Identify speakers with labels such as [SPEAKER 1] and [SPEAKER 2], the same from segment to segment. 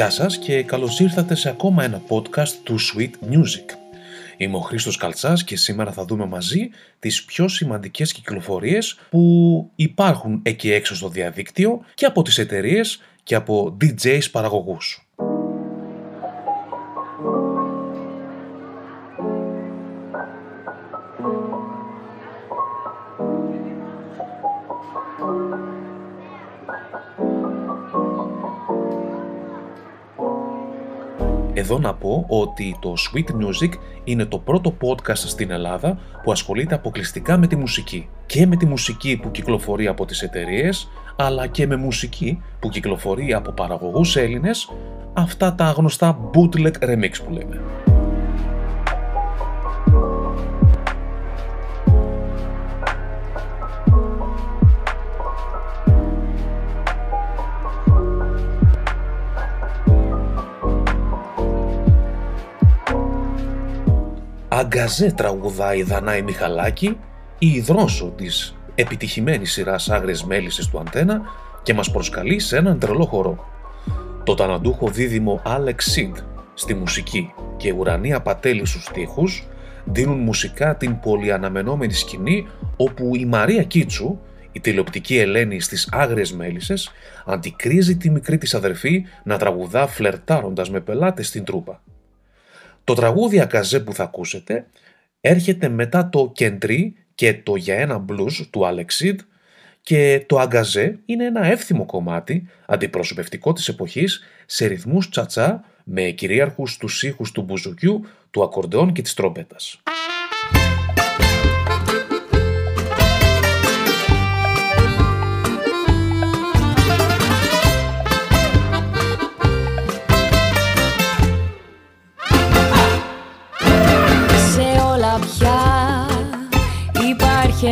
[SPEAKER 1] Γεια σας και καλώς ήρθατε σε ακόμα ένα podcast του Sweet Music. Είμαι ο Χρήστος Καλτσάς και σήμερα θα δούμε μαζί τις πιο σημαντικές κυκλοφορίες που υπάρχουν εκεί έξω στο διαδίκτυο και από τις εταιρείες και από DJs παραγωγούς. Εδώ να πω ότι το Sweet Music είναι το πρώτο podcast στην Ελλάδα που ασχολείται αποκλειστικά με τη μουσική. Και με τη μουσική που κυκλοφορεί από τις εταιρείες, αλλά και με μουσική που κυκλοφορεί από παραγωγούς Έλληνες, αυτά τα γνωστά bootleg remix που λέμε. Αγκαζέ τραγουδάει η Δανάη Μιχαλάκη, η δρόσο της επιτυχημένης σειράς Άγρες Μέλισσες του Αντένα και μας προσκαλεί σε έναν τρελό χορό. Το ταναντούχο δίδυμο Alex Sid στη μουσική και Ουρανία Πατέλη στους στίχους δίνουν μουσικά την πολυαναμενόμενη σκηνή όπου η Μαρία Κίτσου, η τηλεοπτική Ελένη στις Άγριες Μέλισσες, αντικρίζει τη μικρή της αδερφή να τραγουδά φλερτάροντας με πελάτες στην τρούπα. Το τραγούδι Ακαζέ που θα ακούσετε έρχεται μετά το Κεντρί και το Για ένα μπλουζ του Αλεξίδ και το Αγκαζέ είναι ένα εύθυμο κομμάτι αντιπροσωπευτικό της εποχής σε ρυθμούς τσατσά με κυρίαρχους τους ήχους του μπουζουκιού, του ακορντεόν και της τρόμπετας.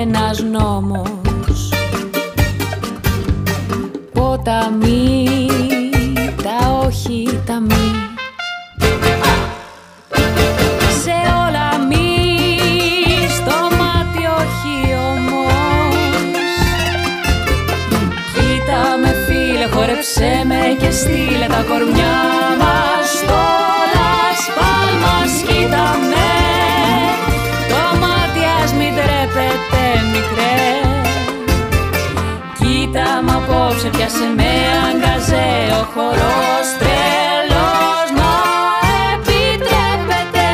[SPEAKER 2] Ένας νόμος. Ποταμί, τα όχι, τα μη. Σε όλα μη, στο μάτι όχι όμως. Κοίτα με φίλε, χόρεψέ με και στείλε τα κορμιά μας. Στο λασπάλ κοίτα με απόψε πιάσε με αγκαζέ ο χορός τρελός μα επιτρέπεται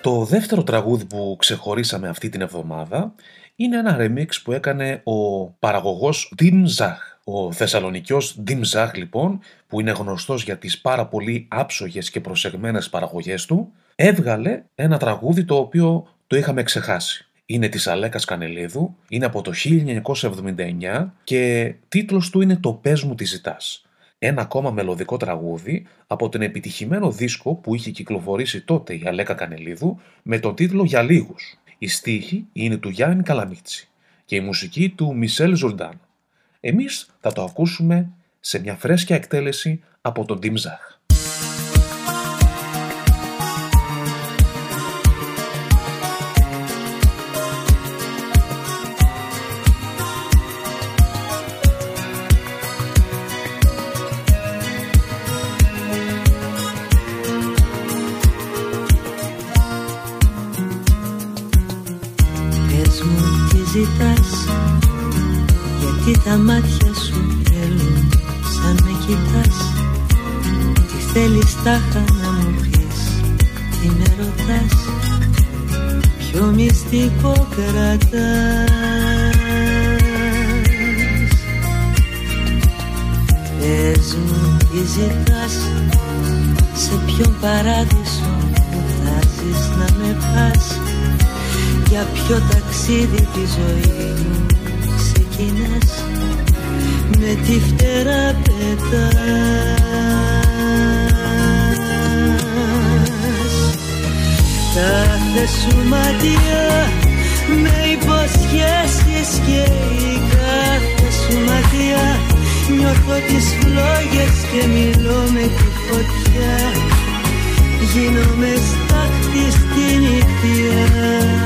[SPEAKER 1] Το δεύτερο τραγούδι που ξεχωρίσαμε αυτή την εβδομάδα είναι ένα remix που έκανε ο παραγωγός Dim Zach. Ο Θεσσαλονικιός Ζάχ λοιπόν, που είναι γνωστός για τις πάρα πολύ άψογες και προσεγμένες παραγωγές του, έβγαλε ένα τραγούδι το οποίο το είχαμε ξεχάσει. Είναι της Αλέκας Κανελίδου, είναι από το 1979 και τίτλος του είναι «Το πες μου τι ζητάς». Ένα ακόμα μελωδικό τραγούδι από τον επιτυχημένο δίσκο που είχε κυκλοφορήσει τότε η Αλέκα Κανελίδου με τον τίτλο «Για λίγους». Η στίχη είναι του Γιάννη Καλαμίτσι και η μουσική του Μισελ Ζορντάν. Εμείς θα το ακούσουμε σε μια φρέσκια εκτέλεση από τον Ντίμζαχ.
[SPEAKER 3] Πες τα μάτια σου θέλουν σαν με κοιτάς. Τι θέλεις τάχα να μου πεις Τι με ρωτάς. Ποιο μυστικό κρατάς. Πες μου τι ζητάς Σε ποιον παράδεισο Φαντάζεις να με πας. Για ποιο ταξίδι τη ζωή μου ξεκινάς με τη φτερά πετάς. Κάθε σου ματιά με υποσχέσεις και η κάθε σου ματιά νιώθω τις φλόγες και μιλώ με τη φωτιά. Γίνομαι στάχτη στη νυχτιά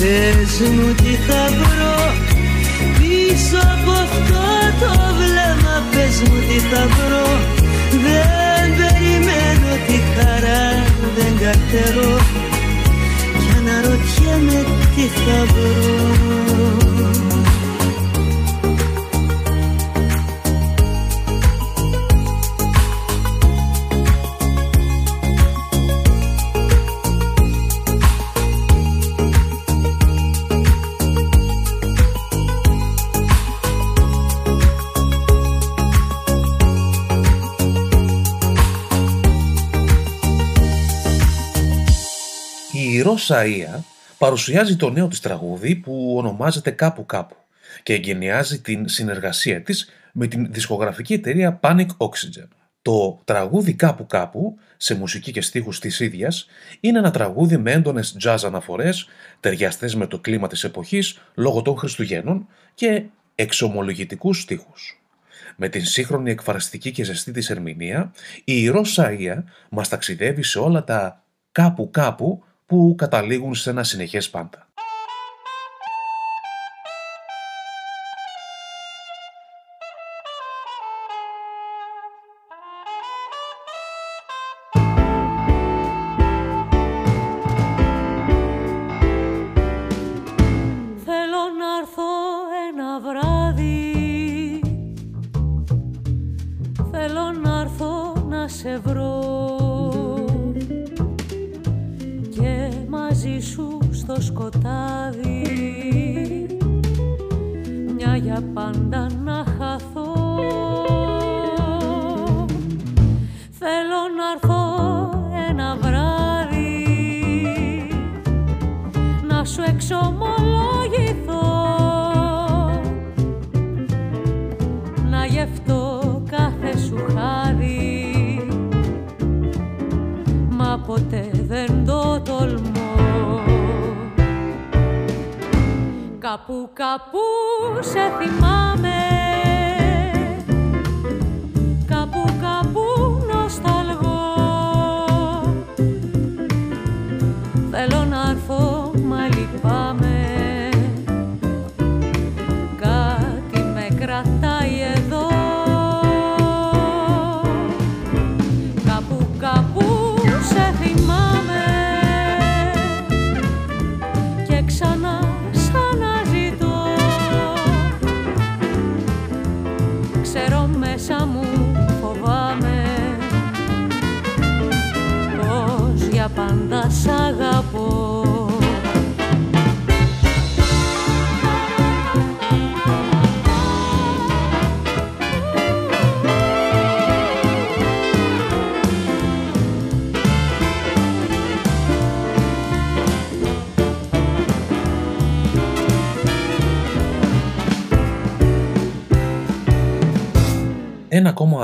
[SPEAKER 3] Πες μου τι θα βρω; Πίσω από αυτό το βλέμμα Πες μου τι θα βρω. Δεν περιμένω τη χαρά δεν καρτερώ Κι αναρωτιέμαι τι θα βρω
[SPEAKER 1] Η Ρώσα Ία παρουσιάζει το νέο της τραγούδι που ονομάζεται «Κάπου κάπου» και εγκαινιάζει την συνεργασία της με την δισκογραφική εταιρεία Panic Oxygen. Το τραγούδι «Κάπου κάπου» σε μουσική και στίχους της ίδιας είναι ένα τραγούδι με έντονες jazz αναφορές, ταιριαστές με το κλίμα της εποχής λόγω των Χριστουγέννων και εξομολογητικούς στίχους. Με την σύγχρονη εκφραστική και ζεστή της ερμηνεία, η Ρώσα Ία μας ταξιδεύει σε όλα τα κάπου κάπου που καταλήγουν σε ένα συνεχές πάντα.
[SPEAKER 4] Κάπου κάπου σε θυμάμαι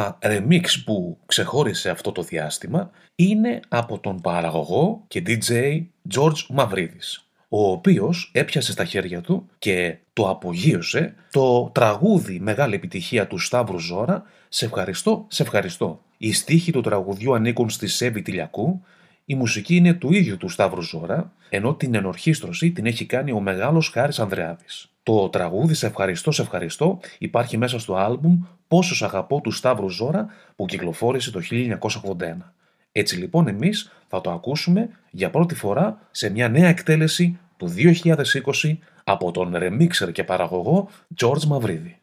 [SPEAKER 1] Ένα ακόμα remix που ξεχώρισε αυτό το διάστημα είναι από τον παραγωγό και DJ George Mavridis, ο οποίος έπιασε στα χέρια του και το απογείωσε το τραγούδι μεγάλη επιτυχία του Σταύρου Ζώρα «Σε ευχαριστώ, σε ευχαριστώ». Οι στίχοι του τραγουδιού ανήκουν στη Σέβη Τηλιακού, η μουσική είναι του ίδιου του Σταύρου Ζώρα, ενώ την ενορχίστρωση την έχει κάνει ο μεγάλος Χάρης Ανδρεάδης. Το τραγούδι «Σε ευχαριστώ, σε ευχαριστώ» υπάρχει μέσα στο άλμπουμ «Πόσος σ' αγαπώ» του Σταύρου Ζώρα που κυκλοφόρησε το 1981. Έτσι λοιπόν εμείς θα το ακούσουμε για πρώτη φορά σε μια νέα εκτέλεση του 2020 από τον ρεμίξερ και παραγωγό George Μαυρίδη.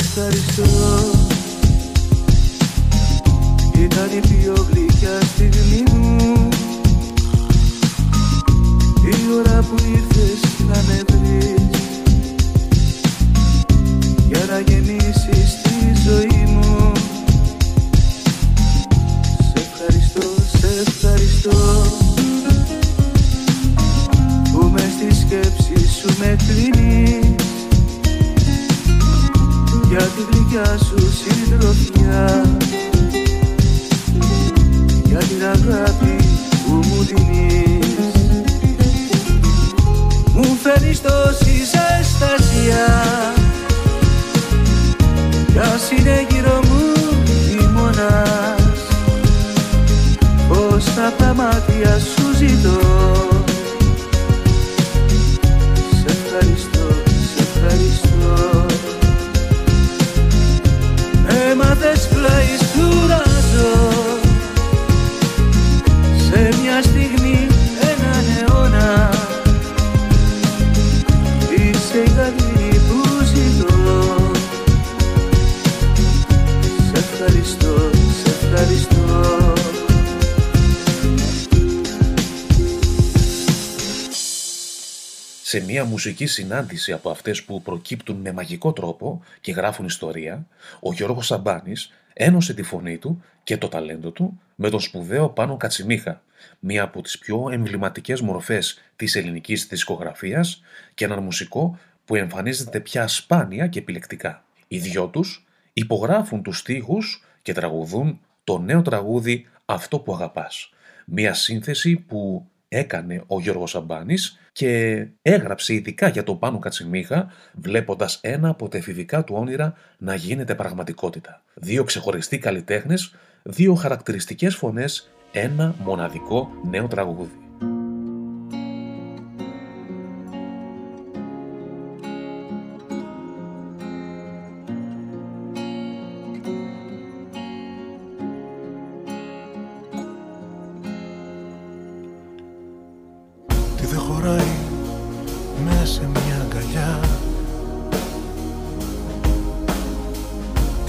[SPEAKER 3] ευχαριστώ.
[SPEAKER 5] Ήταν η πιο γλυκιά στιγμή μου. Η ώρα που ήρθες να
[SPEAKER 6] με βρεις. Για να γεμίσεις τη
[SPEAKER 5] ζωή μου. Σε ευχαριστώ, σε ευχαριστώ. Που με στη σκέψη σου με κλείνεις
[SPEAKER 6] γλυκιά σου συντροφιά. Για την αγάπη που μου δίνεις. Μου φέρνεις τόση ζεστασία κι ας είναι γύρω μου χειμώνας πως από τα μάτια σου ζητώ Σε μια
[SPEAKER 1] μουσική συνάντηση από αυτές που προκύπτουν με μαγικό τρόπο και γράφουν ιστορία, ο Γιώργος Σαμπάνης ένωσε τη φωνή του και το ταλέντο του με τον σπουδαίο Πάνο Κατσιμίχα, μία από τις πιο εμβληματικές μορφές της ελληνικής δισκογραφίας και έναν μουσικό που εμφανίζεται πια σπάνια και επιλεκτικά. Οι δυο τους υπογράφουν τους στίχους και τραγουδούν το νέο τραγούδι «Αυτό που αγαπάς». Μία σύνθεση που έκανε ο Γιώργος Σαμπάνης και έγραψε ειδικά για τον Πάνο Κατσιμίχα βλέποντας ένα από τα εφηβικά του όνειρα να γίνεται πραγματικότητα. Δύο ξεχωριστοί καλλιτέχνες, δύο χαρακτηριστικές φωνές, ένα μοναδικό νέο τραγούδι.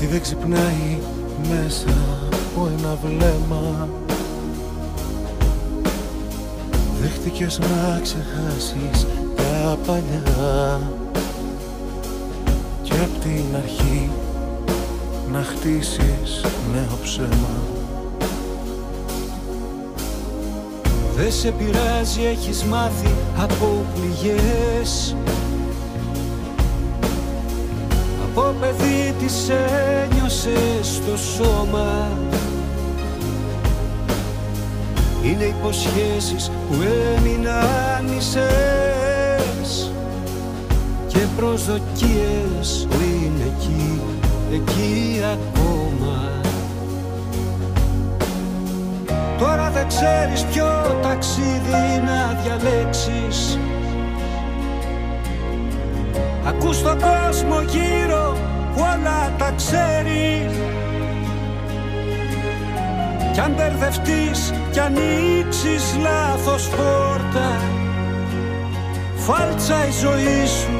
[SPEAKER 7] Τι δεν ξυπνάει μέσα από ένα βλέμμα. Δέχτηκες να ξεχάσεις τα παλιά. Και απ' την αρχή να χτίσεις νέο ψέμα.
[SPEAKER 6] Δεν σε πειράζει, έχεις μάθει από πληγές παιδί τις ένιωσες στο σώμα. Είναι υποσχέσεις που έμειναν μισές Και προσδοκίες που είναι εκεί, εκεί ακόμα. Τώρα δεν ξέρεις ποιο ταξίδι να διαλέξεις. Ακούς τον κόσμο γύρω που όλα τα ξέρει. Κι αν μπερδευτείς κι ανοίξεις λάθος πόρτα Φάλτσα η ζωή σου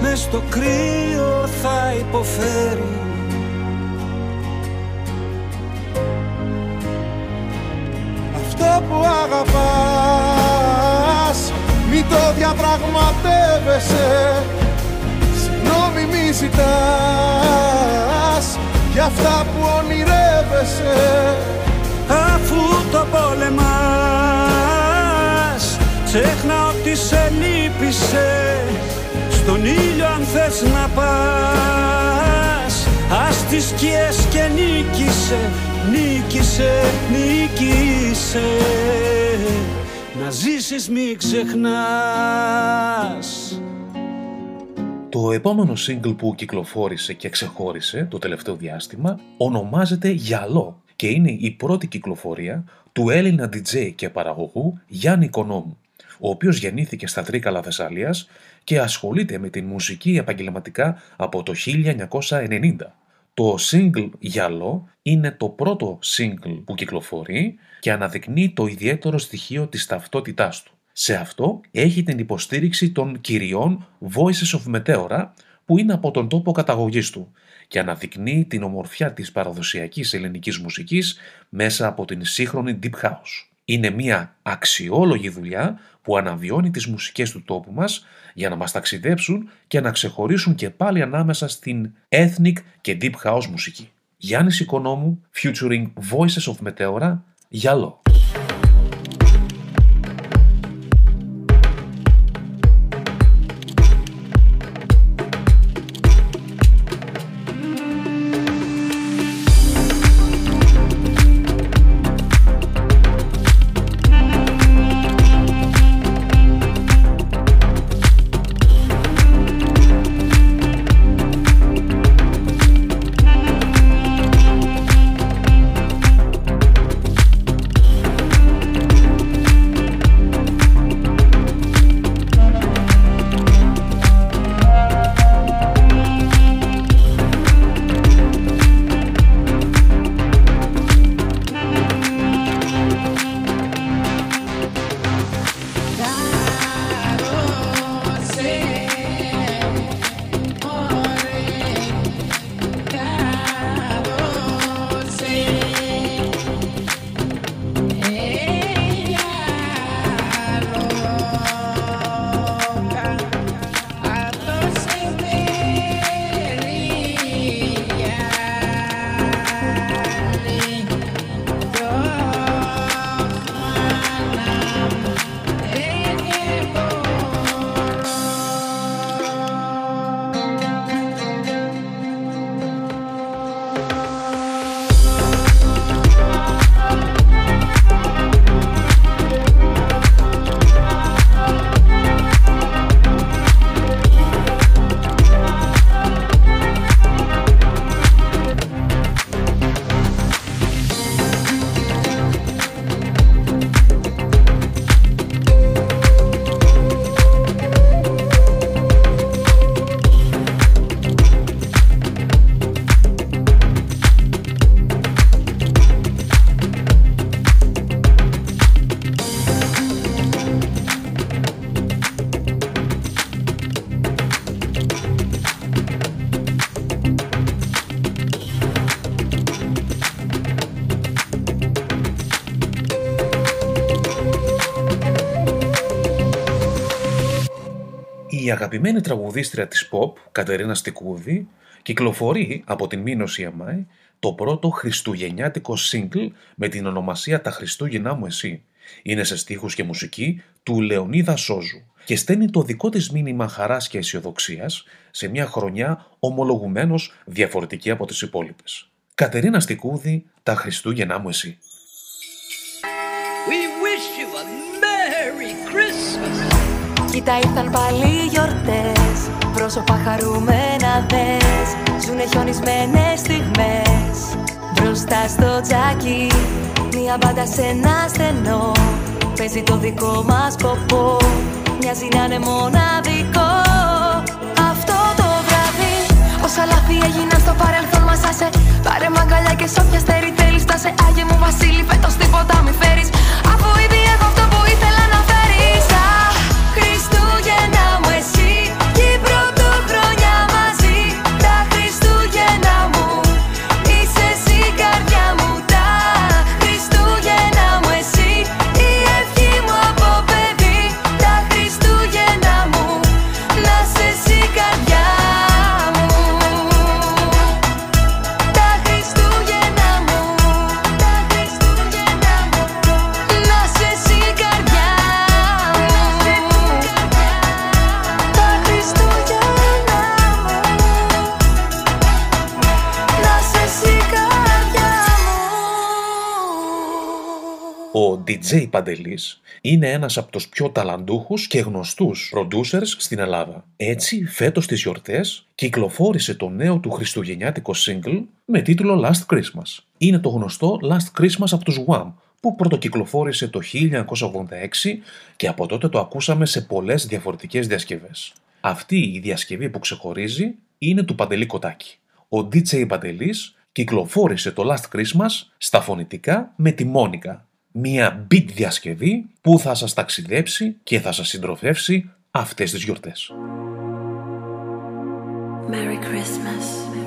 [SPEAKER 6] μες στο κρύο θα υποφέρει.
[SPEAKER 7] Αυτό που αγαπάς Μη το διαπραγματεύεσαι. Συγγνώμη μη ζητάς Για αυτά που ονειρεύεσαι.
[SPEAKER 6] Αφού το πόλεμας Ξέχνα ότι σε λύπησε. Στον ήλιο αν θες να πας Ας τις σκιές και νίκησε Νίκησε, νίκησε. Να ζήσεις μη ξεχνάς
[SPEAKER 1] Το επόμενο single που κυκλοφόρησε και ξεχώρισε το τελευταίο διάστημα ονομάζεται Γυαλό και είναι η πρώτη κυκλοφορία του Έλληνα DJ και παραγωγού Γιάννη Οικονόμου, ο οποίος γεννήθηκε στα Τρίκαλα Θεσσαλίας και ασχολείται με την μουσική επαγγελματικά από το 1990. Το single «Γυαλό» είναι το πρώτο single που κυκλοφορεί και αναδεικνύει το ιδιαίτερο στοιχείο της ταυτότητάς του. Σε αυτό έχει την υποστήριξη των κυριών Voices of Meteora που είναι από τον τόπο καταγωγής του και αναδεικνύει την ομορφιά της παραδοσιακής ελληνικής μουσικής μέσα από την σύγχρονη Deep House. Είναι μια αξιόλογη δουλειά που αναβιώνει τις μουσικές του τόπου μας για να μας ταξιδέψουν και να ξεχωρίσουν και πάλι ανάμεσα στην ethnic και deep house μουσική. Γιάννης Οικονόμου, featuring Voices of Meteora, Γιαλό. Αγαπημένη τραγουδίστρια της pop, Κατερίνα Στικούδη, κυκλοφορεί από την Μήνωση EMI το πρώτο χριστουγεννιάτικο single με την ονομασία «Τα Χριστούγεννά μου εσύ». Είναι σε στίχους και μουσική του Λεωνίδα Σόζου και στέλνει το δικό της μήνυμα χαράς και αισιοδοξίας σε μια χρονιά ομολογουμένως διαφορετική από τις υπόλοιπες. Κατερίνα Στικούδη, «Τα Χριστούγεννά μου εσύ».
[SPEAKER 8] We wish you a Merry Christmas.
[SPEAKER 9] Κοίτα ήρθαν πάλι οι γιορτές. Πρόσωπα χαρούμενα δες. Ζουνε χιονισμένες στιγμές. Μπροστά στο τζάκι Μια μπάντα σε ένα στενό. Παίζει το δικό μας ποπό. Μοιάζει να είναι μοναδικό. Αυτό το βράδυ Όσα λάθη έγιναν στο παρελθόν μας άσε. Πάρε μαγκαλιά και σ' όποια στέρι θέλεις Φτάσε Άγιε μου Βασίλη φέτος τίποτα μη φέρεις. Αφού ήδη έχω
[SPEAKER 1] Ο DJ Παντελής είναι ένας από τους πιο ταλαντούχους και γνωστούς producers στην Ελλάδα. Έτσι, φέτος τις γιορτές κυκλοφόρησε το νέο του χριστουγεννιάτικο single με τίτλο Last Christmas. Είναι το γνωστό Last Christmas από τους Wham, που πρωτοκυκλοφόρησε το 1986 και από τότε το ακούσαμε σε πολλές διαφορετικές διασκευές. Αυτή η διασκευή που ξεχωρίζει είναι του Παντελή Κοτάκη. Ο DJ Παντελής κυκλοφόρησε το Last Christmas στα φωνητικά με τη Μόνικα. Μια beat διασκευή που θα σας ταξιδέψει και θα σας συντροφεύσει αυτές τις γιορτές.
[SPEAKER 9] Merry Christmas. Merry Christmas.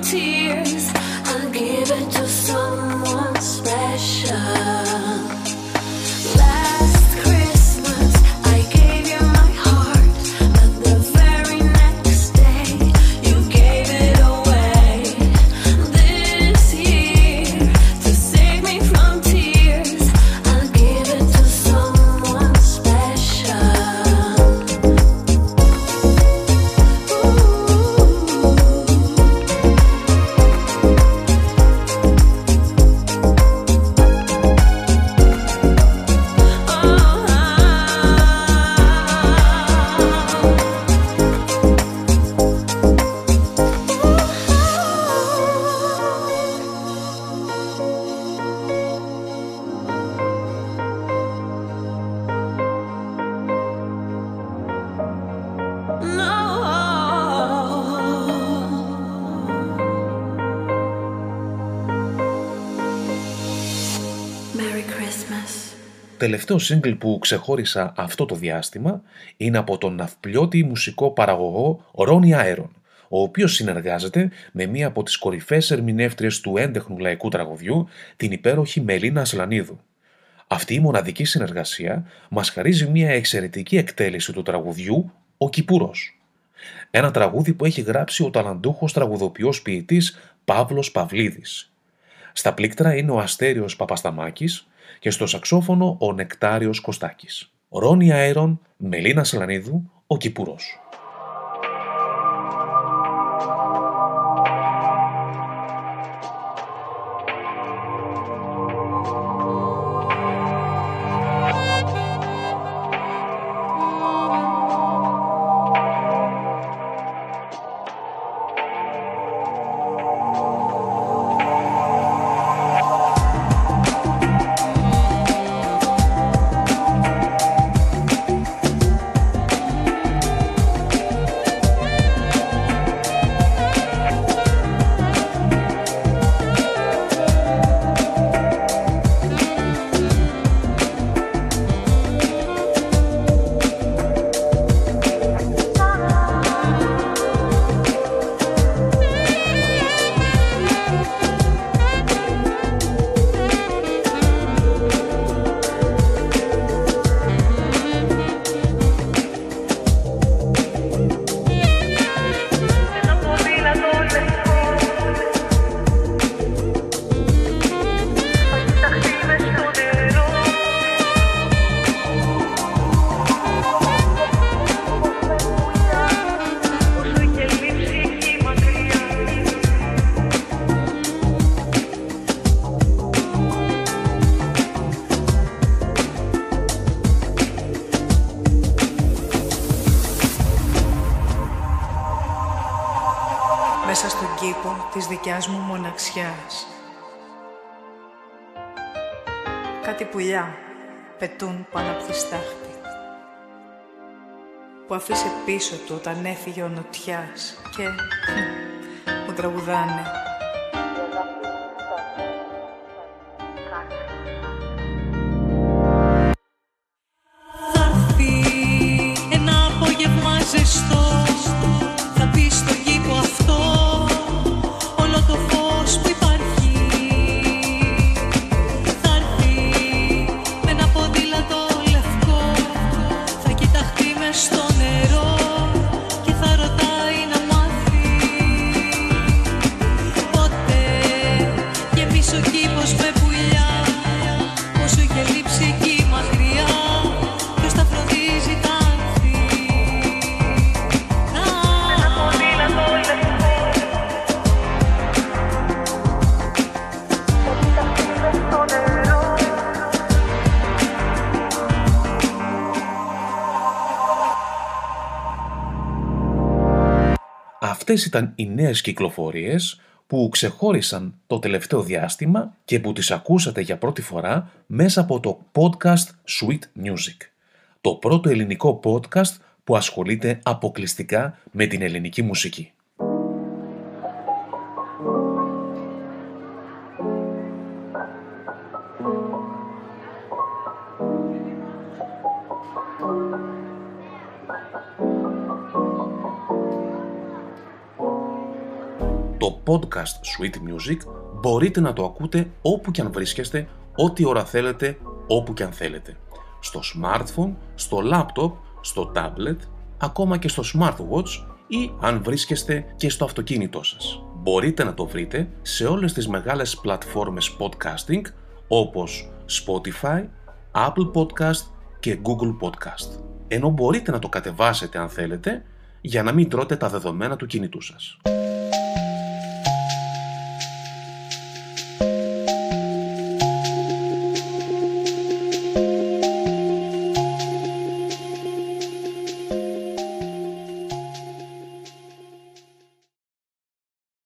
[SPEAKER 9] Save me from tears, I'll give it to someone
[SPEAKER 1] Τελευταίο single που ξεχώρισα αυτό το διάστημα είναι από τον ναυπλιώτη μουσικό παραγωγό Ρόνι Άιρον, ο οποίος συνεργάζεται με μία από τις κορυφαίες ερμηνεύτριες του έντεχνου λαϊκού τραγουδιού, την υπέροχη Μελίνα Ασλανίδου. Αυτή η μοναδική συνεργασία μας χαρίζει μία εξαιρετική εκτέλεση του τραγουδιού «Ο Κυπουρός». Ένα τραγούδι που έχει γράψει ο ταλαντούχος τραγουδοποιός ποιητής Παύλος Παυλίδης. Στα πλήκτρα είναι ο Αστέριος Παπασταμάκης και στο σαξόφωνο ο Νεκτάριος Κωστάκης. Ρόνι Αέρον, Μελίνα Σλανίδου, ο Κυπουρός.
[SPEAKER 10] Μοναξιάς. Κάτι πουλιά πετούν πάνω από τη στάχτη που αφήσε πίσω του όταν έφυγε ο νοτιάς και μου τραγουδάνε.
[SPEAKER 1] Αυτές ήταν οι νέες κυκλοφορίες που ξεχώρισαν το τελευταίο διάστημα και που τις ακούσατε για πρώτη φορά μέσα από το podcast Sweet Music. Το πρώτο ελληνικό podcast που ασχολείται αποκλειστικά με την ελληνική μουσική. Το podcast Sweet Music μπορείτε να το ακούτε όπου και αν βρίσκεστε, ό,τι ώρα θέλετε, όπου και αν θέλετε. Στο smartphone, στο laptop, στο tablet, ακόμα και στο smartwatch ή αν βρίσκεστε και στο αυτοκίνητό σας. Μπορείτε να το βρείτε σε όλες τις μεγάλες πλατφόρμες podcasting όπως Spotify, Apple Podcast και Google Podcast. Ενώ μπορείτε να το κατεβάσετε αν θέλετε για να μην τρώτε τα δεδομένα του κινητού σας.